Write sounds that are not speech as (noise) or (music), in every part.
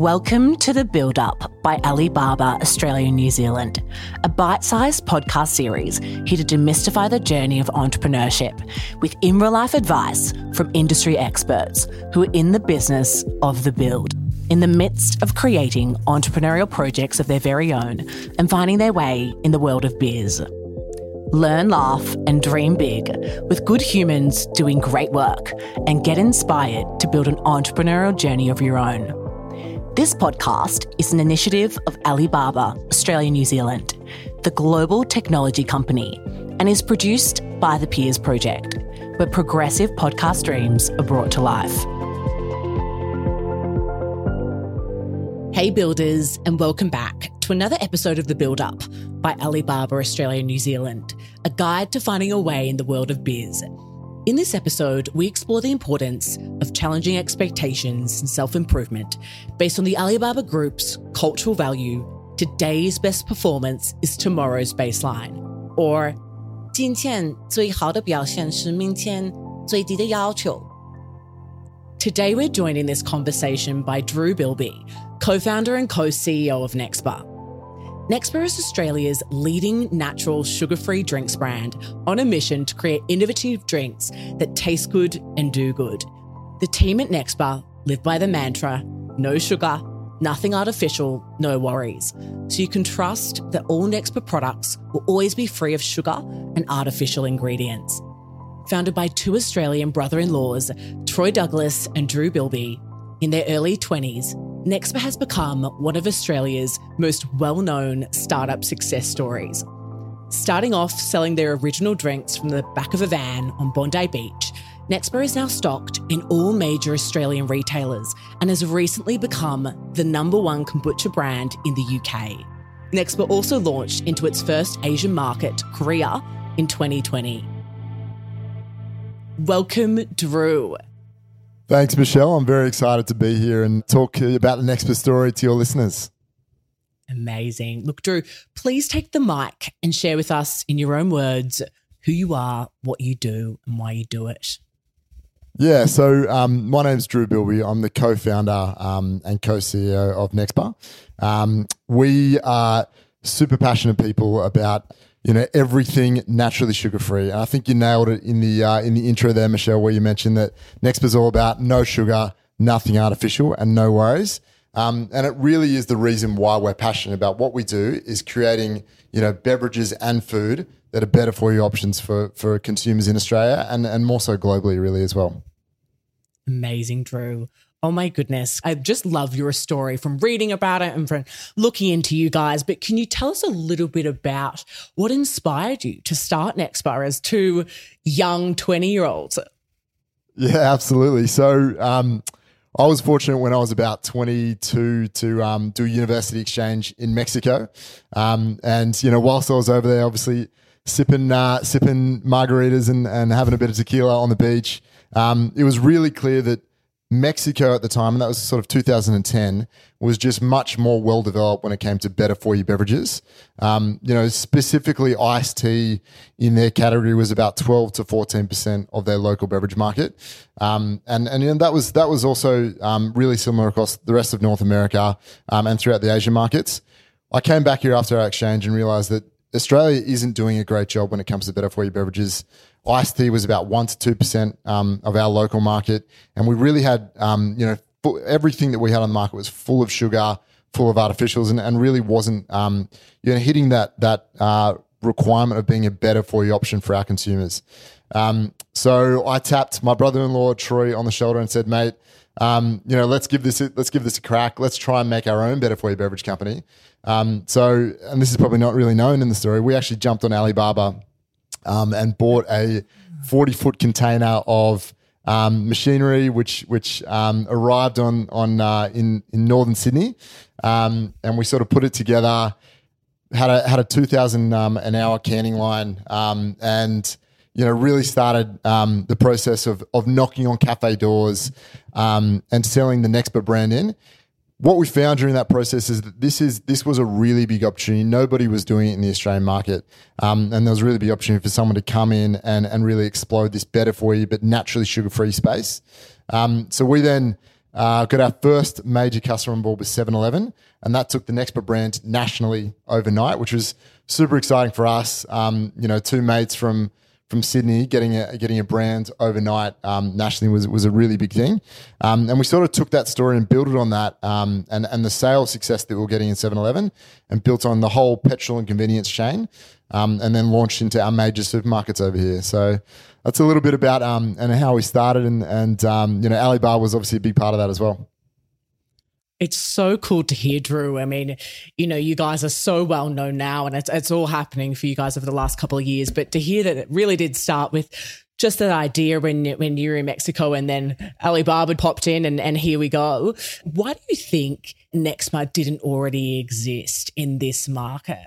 Welcome to The Build Up by Alibaba Australia New Zealand, a bite sized podcast series here to demystify the journey of entrepreneurship with in real life advice from industry experts who are in the business of the build, in the midst of creating entrepreneurial projects of their very own and finding their way in the world of biz. Learn, laugh, and dream big with good humans doing great work and get inspired to build an entrepreneurial journey of your own. This podcast is an initiative of Alibaba Australia New Zealand, the global technology company, and is produced by the Peers Project, where progressive podcast dreams are brought to life. Hey, builders, and welcome back to another episode of The Build Up by Alibaba Australia New Zealand, a guide to finding a way in the world of biz. In this episode, we explore the importance of challenging expectations and self improvement based on the Alibaba Group's cultural value today's best performance is tomorrow's baseline, or 今天最好的表现是明天最低的要求. Today, we're joined in this conversation by Drew Bilbe, co founder and co CEO of Nexba. Nexba is Australia's leading natural sugar free drinks brand on a mission to create innovative drinks that taste good and do good. The team at Nexba live by the mantra no sugar, nothing artificial, no worries. So you can trust that all Nexba products will always be free of sugar and artificial ingredients. Founded by two Australian brother in laws, Troy Douglas and Drew Bilbe, in their early 20s, Nexba has become one of Australia's most well known startup success stories. Starting off selling their original drinks from the back of a van on Bondi Beach, Nexba is now stocked in all major Australian retailers and has recently become the number one kombucha brand in the UK. Nexba also launched into its first Asian market, Korea, in 2020. Welcome, Drew. Thanks, Michelle. I'm very excited to be here and talk about the Nexba story to your listeners. Amazing. Look, Drew, please take the mic and share with us in your own words who you are, what you do, and why you do it. Yeah, so um, my name's Drew Bilbe. I'm the co-founder um, and co-CEO of Nexba. Um, we are super passionate people about you know everything naturally sugar free. And I think you nailed it in the uh, in the intro there, Michelle, where you mentioned that Nexba's all about no sugar, nothing artificial, and no worries. Um, and it really is the reason why we're passionate about what we do is creating you know beverages and food that are better for you options for for consumers in Australia and and more so globally, really as well. Amazing, Drew. Oh my goodness. I just love your story from reading about it and from looking into you guys. But can you tell us a little bit about what inspired you to start Nexba as two young 20 year olds? Yeah, absolutely. So, um, I was fortunate when I was about 22 to um, do a university exchange in Mexico. Um, and, you know, whilst I was over there, obviously sipping, uh, sipping margaritas and, and having a bit of tequila on the beach, um, it was really clear that Mexico at the time, and that was sort of 2010, was just much more well developed when it came to better for you beverages. Um, you know, specifically iced tea in their category was about 12 to 14 percent of their local beverage market, um, and and you know, that was that was also um, really similar across the rest of North America um, and throughout the Asian markets. I came back here after our exchange and realized that Australia isn't doing a great job when it comes to better for you beverages iced tea was about one to two percent um, of our local market, and we really had um, you know everything that we had on the market was full of sugar, full of artificials, and, and really wasn't um, you know hitting that that uh, requirement of being a better for you option for our consumers. Um, so I tapped my brother-in-law Troy on the shoulder and said, "Mate, um, you know, let's give this a, let's give this a crack. Let's try and make our own better for you beverage company." Um, so, and this is probably not really known in the story. We actually jumped on Alibaba um, and bought a 40 foot container of um, machinery, which which um, arrived on on uh, in in northern Sydney, um, and we sort of put it together. Had a had a 2,000 um, an hour canning line, um, and you know really started the process of of knocking on cafe doors and selling the Nexba brand in what we found during that process is that this is this was a really big opportunity. Nobody was doing it in the Australian market, um, and there was a really big opportunity for someone to come in and and really explode this better for you, but naturally sugar free space. Um, so we then uh, got our first major customer on board with 7-Eleven, and that took the Nexba brand nationally overnight, which was super exciting for us. Um, you know, two mates from from Sydney getting a getting a brand overnight um, nationally was was a really big thing, um, and we sort of took that story and built it on that, um, and and the sales success that we were getting in 7-Eleven, and built on the whole petrol and convenience chain, um, and then launched into our major supermarkets over here. So that's a little bit about um, and how we started, and and um, you know Alibaba was obviously a big part of that as well. It's so cool to hear, Drew. I mean, you know, you guys are so well known now, and it's, it's all happening for you guys over the last couple of years. But to hear that it really did start with just that idea when when you were in Mexico, and then Alibaba popped in, and, and here we go. Why do you think Nexba didn't already exist in this market?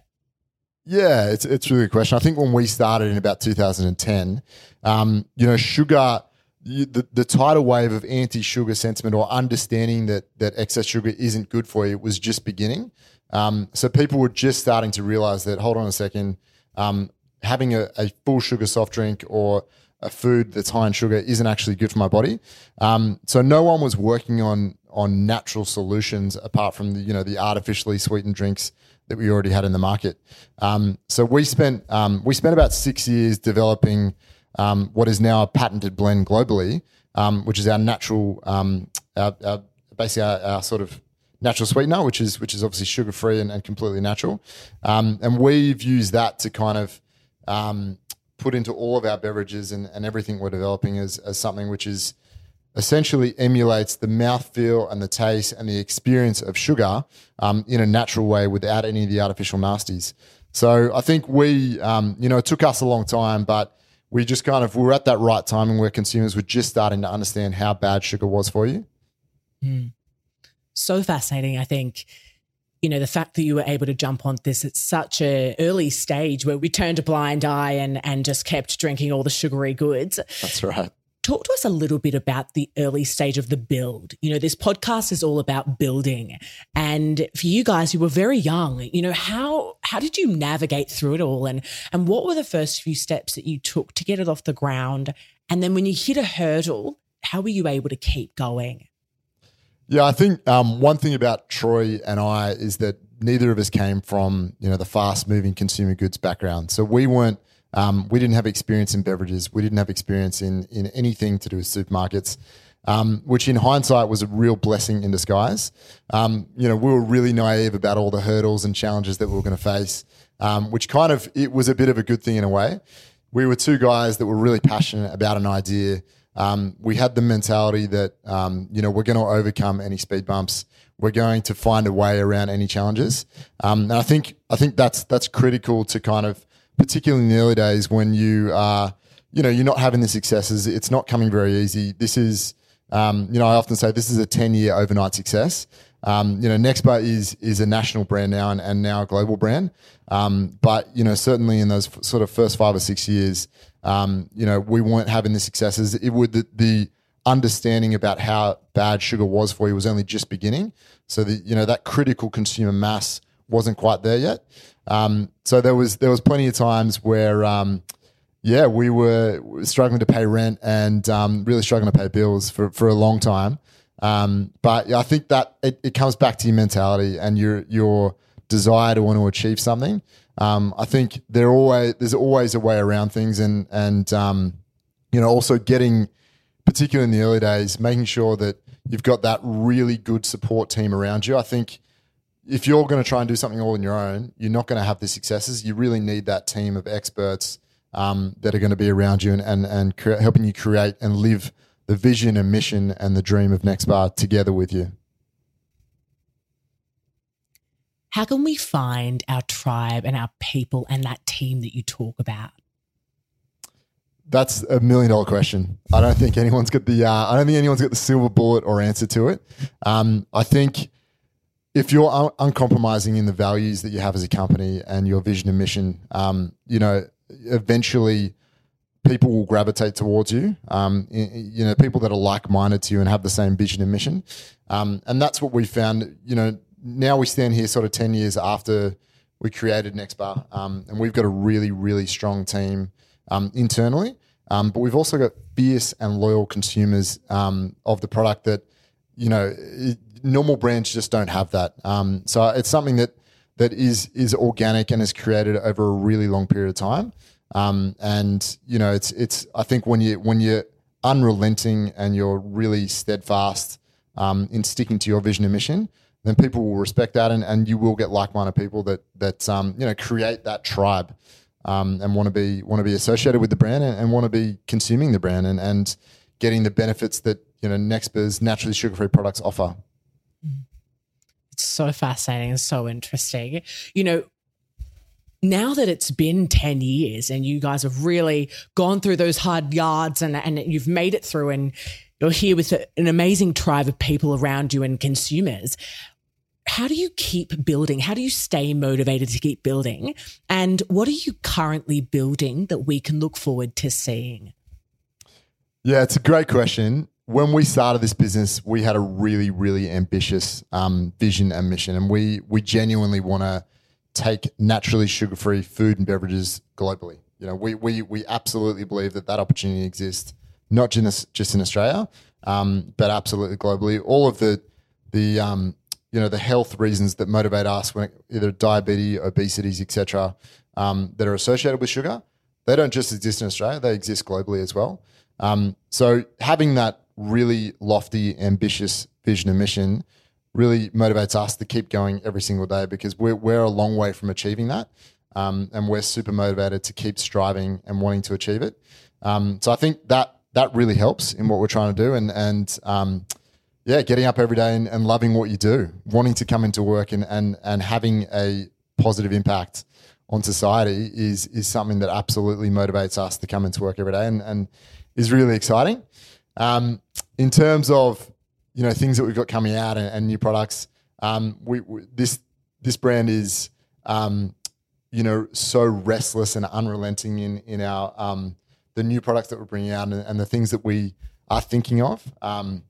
Yeah, it's it's a really good question. I think when we started in about 2010, um, you know, sugar the, the tidal wave of anti-sugar sentiment or understanding that that excess sugar isn't good for you was just beginning. Um, so people were just starting to realize that. Hold on a second, um, having a, a, full sugar soft drink or a food that's high in sugar isn't actually good for my body. Um, so no one was working on on natural solutions apart from the you know the artificially sweetened drinks that we already had in the market. Um, so we spent um, we spent about six years developing um, what is now a patented blend globally, um, which is our natural, um, our, our, basically our, our, sort of natural sweetener, which is which is obviously sugar free and, and, completely natural. Um, and we've used that to kind of um, put into all of our beverages and, and everything we're developing as, as something which is essentially emulates the mouthfeel and the taste and the experience of sugar um, in a natural way without any of the artificial nasties. So I think we, um, you know, it took us a long time, but we just kind of we were at that right timing where consumers were just starting to understand how bad sugar was for you. Mm. So fascinating, I think. You know, the fact that you were able to jump on this at such a early stage where we turned a blind eye and and just kept drinking all the sugary goods. That's right talk to us a little bit about the early stage of the build. You know, this podcast is all about building. And for you guys, you were very young. You know, how how did you navigate through it all and and what were the first few steps that you took to get it off the ground? And then when you hit a hurdle, how were you able to keep going? Yeah, I think um, one thing about Troy and I is that neither of us came from, you know, the fast moving consumer goods background. So we weren't um, we didn't have experience in beverages. We didn't have experience in in anything to do with supermarkets, um, which in hindsight was a real blessing in disguise. Um, you know, we were really naive about all the hurdles and challenges that we were going to face, um, which kind of it was a bit of a good thing in a way. We were two guys that were really passionate about an idea. Um, we had the mentality that um, you know we're going to overcome any speed bumps. We're going to find a way around any challenges, and I think I think that's that's critical to kind of particularly in the early days when you are, you know, you're not having the successes. It's not coming very easy. This is, um, you know, I often say this is a 10 year overnight success. Um, you know, Nexba is is a national brand now and, and now a global brand. Um, but you know, certainly in those f- sort of first five or six years, um, you know, we weren't having the successes. It would the, the understanding about how bad sugar was for you was only just beginning. So the you know that critical consumer mass wasn't quite there yet. Um, so there was there was plenty of times where, um, yeah, we were struggling to pay rent and um, really struggling to pay bills for for a long time. Um, but I think that it, it, comes back to your mentality and your your desire to want to achieve something. Um, I think there always there's always a way around things, and and um, you know also getting, particularly in the early days, making sure that you've got that really good support team around you. I think if you're going to try and do something all on your own, you're not going to have the successes. You really need that team of experts um, that are going to be around you and and, and cre- helping you create and live the vision and mission and the dream of Nexba together with you. How can we find our tribe and our people and that team that you talk about? That's a million dollar question. I don't think anyone's got the uh, I don't think anyone's got the silver bullet or answer to it. Um, I think if you're un- uncompromising in the values that you have as a company and your vision and mission, um, you know, eventually people will gravitate towards you. Um, you know, people that are like minded to you and have the same vision and mission. Um, and that's what we found. You know, now we stand here sort of 10 years after we created Nexba, um, and we've got a really, really strong team um, internally. Um, but we've also got fierce and loyal consumers um, of the product that you know, normal brands just don't have that. Um, so it's something that that is is organic and is created over a really long period of time. Um, and you know, it's it's I think when you when you're unrelenting and you're really steadfast um, in sticking to your vision and mission, then people will respect that, and, and you will get like-minded people that that um, you know create that tribe um, and want to be want to be associated with the brand and, and want to be consuming the brand and and getting the benefits that you know Nexba's naturally sugar-free products offer. Mm. It's so fascinating and so interesting. You know, now that it's been 10 years and you guys have really gone through those hard yards and, and you've made it through and you're here with an amazing tribe of people around you and consumers, how do you keep building? How do you stay motivated to keep building? And what are you currently building that we can look forward to seeing? Yeah, it's a great question. When we started this business, we had a really, really ambitious um, vision and mission, and we we genuinely want to take naturally sugar-free food and beverages globally. You know, we we we absolutely believe that that opportunity exists, not just just in Australia, um, but absolutely globally. All of the the um, you know the health reasons that motivate us when it, either diabetes, obesities, etc., um, that are associated with sugar, they don't just exist in Australia; they exist globally as well. Um, so having that really lofty, ambitious vision and mission really motivates us to keep going every single day because we're, we're a long way from achieving that. Um, and we're super motivated to keep striving and wanting to achieve it. Um, so I think that that really helps in what we're trying to do. And, and um, yeah, getting up every day and, and, loving what you do, wanting to come into work and, and, and having a positive impact on society is, is something that absolutely motivates us to come into work every day and, and is really exciting. Um, in terms of you know things that we've got coming out and, and new products. Um, we, we, this this brand is um, you know so restless and unrelenting in in our um, the new products that we're bringing out and, and the things that we are thinking of. Um,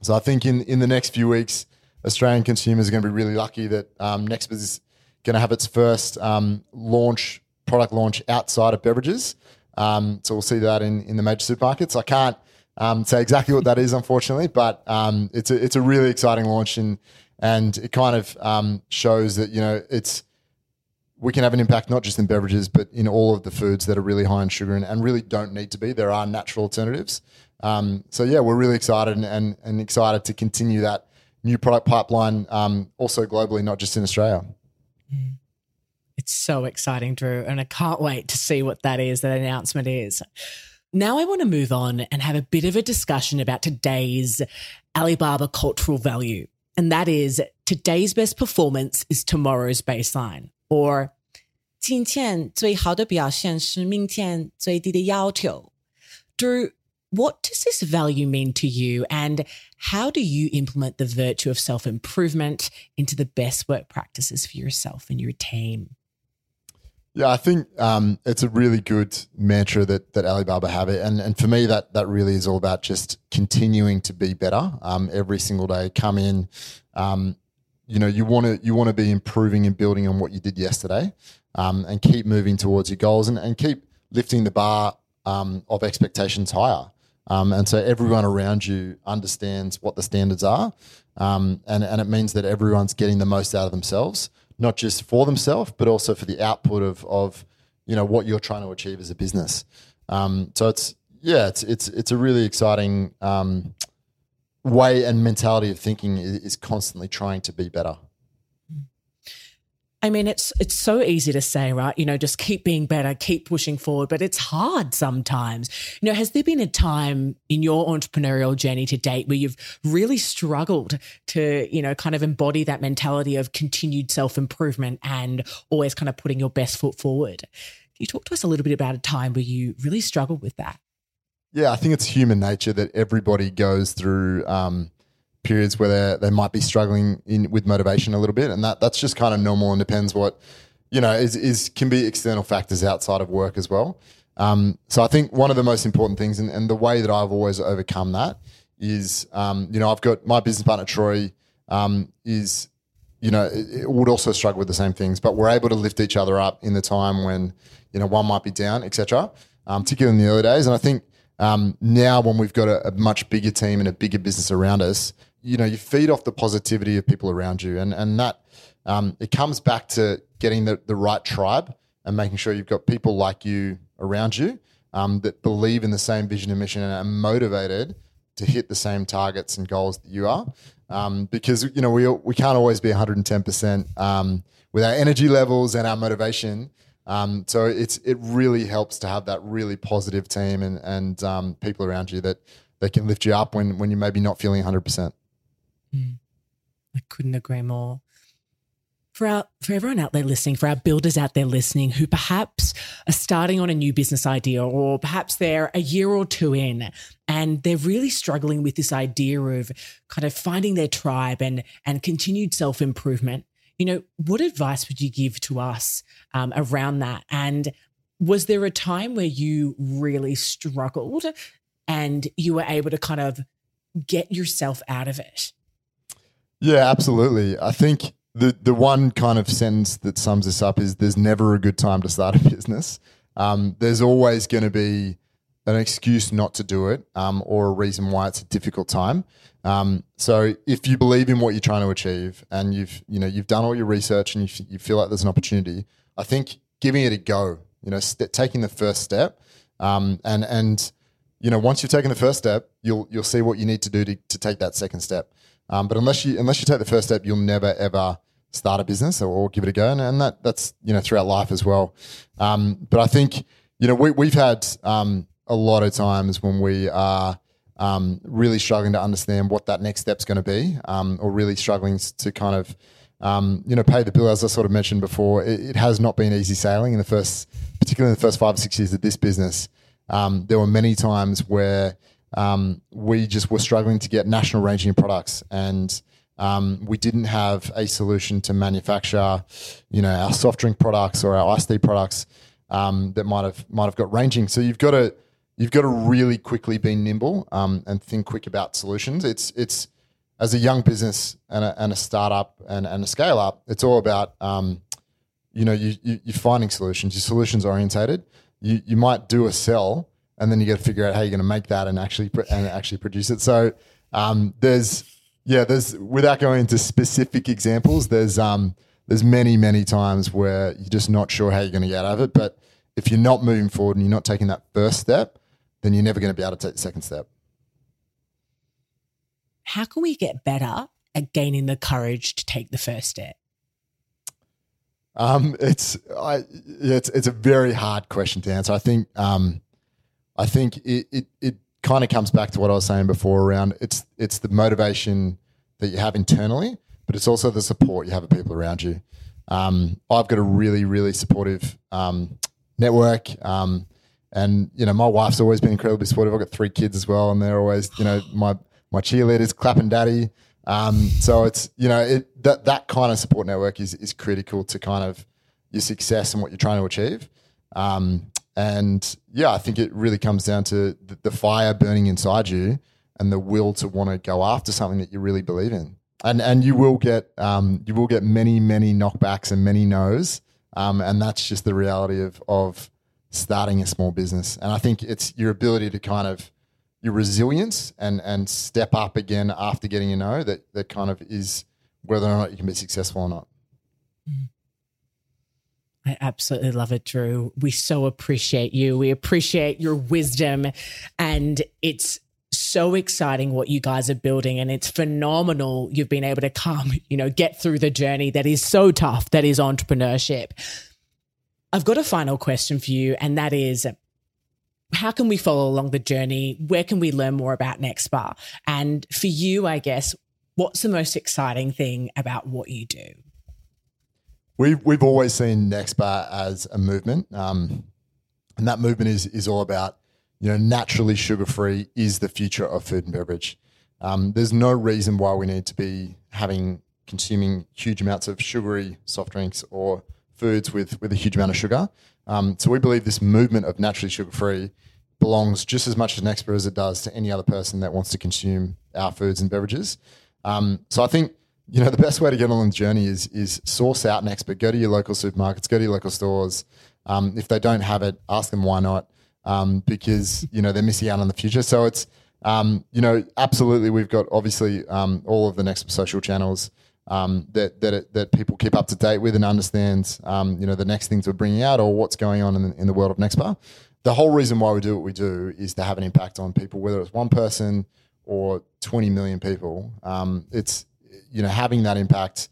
so I think in in the next few weeks, Australian consumers are going to be really lucky that um, is going to have its first um, launch product launch outside of beverages. Um, so we'll see that in in the major supermarkets. I can't um, say exactly what that is, unfortunately, but um, it's a it's a really exciting launch and and it kind of um, shows that you know it's we can have an impact not just in beverages but in all of the foods that are really high in sugar and, and really don't need to be. There are natural alternatives. Um, so yeah, we're really excited and, and, and excited to continue that new product pipeline um, also globally, not just in Australia. Mm. It's so exciting, Drew, and I can't wait to see what that is. That announcement is. Now I want to move on and have a bit of a discussion about today's Alibaba cultural value. And that is today's best performance is tomorrow's baseline or 今天最好的表现是明天最低的要求. Drew, what does this value mean to you and how do you implement the virtue of self-improvement into the best work practices for yourself and your team? Yeah, I think um, it's a really good mantra that that Alibaba have it, and and for me that that really is all about just continuing to be better um, every single day. Come in, um, you know, you want to you want to be improving and building on what you did yesterday, um, and keep moving towards your goals, and and keep lifting the bar um, of expectations higher. Um, and so everyone around you understands what the standards are, and and it means that everyone's getting the most out of themselves not just for themselves, but also for the output of of you know what you're trying to achieve as a business. Um, so it's yeah, it's it's it's a really exciting um, way and mentality of thinking is, is constantly trying to be better. I mean, it's it's so easy to say, right? You know, just keep being better, keep pushing forward, but it's hard sometimes. You know, has there been a time in your entrepreneurial journey to date where you've really struggled to, you know, kind of embody that mentality of continued self improvement and always kind of putting your best foot forward? Can you talk to us a little bit about a time where you really struggled with that? Yeah, I think it's human nature that everybody goes through. Um, periods where they they might be struggling in with motivation a little bit, and that that's just kind of normal and depends what you know is is can be external factors outside of work as well. Um, so I think one of the most important things, and, and, the way that I've always overcome that is, um, you know, I've got my business partner Troy um, is, you know, it, it would also struggle with the same things, but we're able to lift each other up in the time when you know one might be down, etc. Um, particularly in the early days, and I think um, now when we've got a, a, much bigger team and a bigger business around us, you know you feed off the positivity of people around you, and and that um, it comes back to getting the the right tribe and making sure you've got people like you around you um, that believe in the same vision and mission and are motivated to hit the same targets and goals that you are. Um, because you know we we can't always be 110 percent um, with our energy levels and our motivation. Um, so it's it really helps to have that really positive team and and um, people around you that that can lift you up when when you're maybe not feeling 100. percent mm. I couldn't agree more for our for everyone out there listening, for our builders out there listening who perhaps are starting on a new business idea or perhaps they're a year or two in and they're really struggling with this idea of kind of finding their tribe and and continued self-improvement. You know, what advice would you give to us um, around that? And was there a time where you really struggled and you were able to kind of get yourself out of it? Yeah, absolutely. I think the the one kind of sentence that sums this up is there's never a good time to start a (laughs) business. Um, there's always going to be an excuse not to do it um, or a reason why it's a difficult time. Um, so if you believe in what you're trying to achieve and you've you know you've done all your research and you, you feel like there's an opportunity, I think giving it a go, you know, st- taking the first step, um, and and you know once you've taken the first step, you'll you'll see what you need to do to, to take that second step. Um, but unless you unless you take the first step, you'll never ever start a business or, or give it a go, and, and, that that's you know throughout life as well. Um, but I think you know we we've had um, a lot of times when we are um, really struggling to understand what that next step's going to be, um, or really struggling to kind of um, you know pay the bill. As I sort of mentioned before, it, it, has not been easy sailing in the first, particularly in the first five or six years of this business. There were many times where um, we just were struggling to get national ranging products, and um, we didn't have a solution to manufacture, you know, our soft drink products or our iced tea products um, that might have might have got ranging. So you've got to you've got to really quickly be nimble um, and think quick about solutions. It's it's as a young business and a, and a startup and, and a scale up, it's all about um, you know you, you are finding solutions. You're solutions orientated. You you might do a sell and then you got to figure out how you're going to make that and actually and actually produce it. So um, there's yeah, there's without going into specific examples, there's um there's many many times where you're just not sure how you're going to get out of it. But if you're not moving forward and you're not taking that first step, then you're never going to be able to take the second step. How can we get better at gaining the courage to take the first step? Um, it's I, it's it's a very hard question to answer. I think um, I think it, it, it kind of comes back to what I was saying before around it's it's the motivation that you have internally, but it's also the support you have of people around you. Um, I've got a really really supportive um, network, um, and you know my wife's always been incredibly supportive. I've got three kids as well, and they're always you know my my cheerleaders clapping daddy. Um, so it's you know it, that that kind of support network is is critical to kind of your success and what you're trying to achieve. Um, and yeah, I think it really comes down to the, the fire burning inside you and the will to want to go after something that you really believe in. And and you will get um, you will get many many knockbacks and many no's, um, and that's just the reality of of starting a small business. And I think it's your ability to kind of your resilience and and step up again after getting a no that that kind of is whether or not you can be successful or not. I absolutely love it, Drew. We so appreciate you. We appreciate your wisdom. And it's so exciting what you guys are building. And it's phenomenal you've been able to come, you know, get through the journey that is so tough, that is entrepreneurship. I've got a final question for you, and that is how can we follow along the journey? Where can we learn more about Nexba? And for you, I guess, what's the most exciting thing about what you do? We've we've always seen Nexba as a movement, um, and that movement is is all about you know naturally sugar free is the future of food and beverage. Um, there's no reason why we need to be having consuming huge amounts of sugary soft drinks or foods with with a huge amount of sugar. Um, so we believe this movement of naturally sugar free belongs just as much as Nexba as it does to any other person that wants to consume our foods and beverages. Um, so I think you know, the best way to get on the journey is is source out next, but go to your local supermarkets, go to your local stores. Um, if they don't have it, ask them why not, um, because you know they're missing out on the future. So it's um, you know, absolutely, we've got obviously um, all of the next social channels um, that that it, that people keep up to date with and understand, um, you know, the next things we're bringing out or what's going on in the, in the world of Nexba. The whole reason why we do what we do is to have an impact on people, whether it's one person or 20 million people. It's you know having that impact.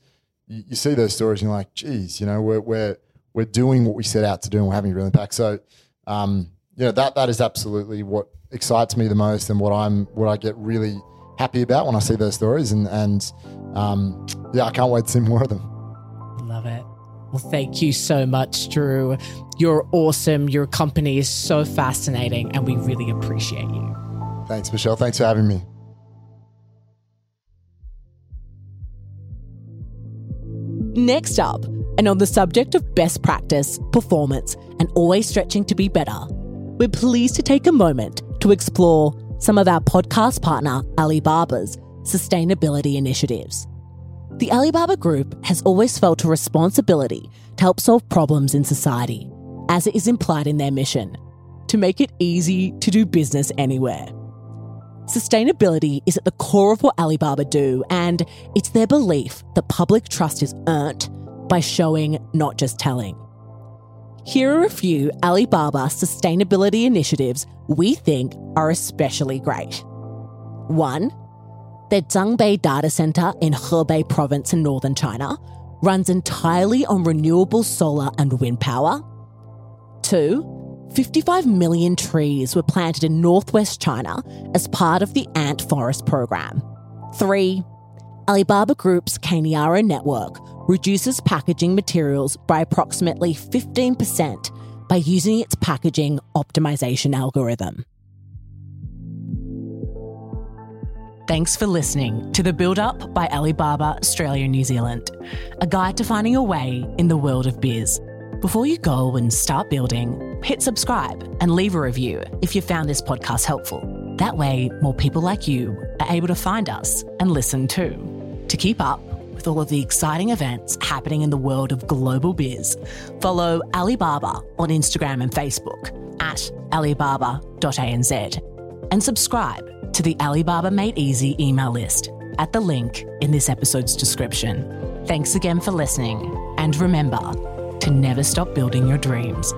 You, you, see those stories, and you're like, geez, you know, we're we're we're doing what we set out to do, and we're having a real impact. So, um, you know, that that is absolutely what excites me the most, and what I'm what I get really happy about when I see those stories, and and um, yeah, I can't wait to see more of them. Love it. Well, thank you so much, Drew. You're awesome. Your company is so fascinating, and we really appreciate you. Thanks, Michelle. Thanks for having me. Next up, and on the subject of best practice, performance, and always stretching to be better, we're pleased to take a moment to explore some of our podcast partner Alibaba's sustainability initiatives. The Alibaba Group has always felt a responsibility to help solve problems in society, as it is implied in their mission to make it easy to do business anywhere. Sustainability is at the core of what Alibaba do, and it's their belief that public trust is earned by showing, not just telling. Here are a few Alibaba sustainability initiatives we think are especially great. One, their Zhangbei data center in Hebei province in northern China runs entirely on renewable solar and wind power. Two, 55 million trees were planted in northwest China as part of the Ant Forest program. Three, Alibaba Group's Cainiao network reduces packaging materials by approximately 15% by using its packaging optimization algorithm. Thanks for listening to The Build Up by Alibaba Australia New Zealand, a guide to finding a way in the world of biz. Before you go and start building, hit subscribe and leave a review if you found this podcast helpful. That way, more people like you are able to find us and listen too. To keep up with all of the exciting events happening in the world of global biz, follow Alibaba on Instagram and Facebook at alibaba.anz and subscribe to the Alibaba Made Easy email list at the link in this episode's description. Thanks again for listening, and remember to never stop building your dreams.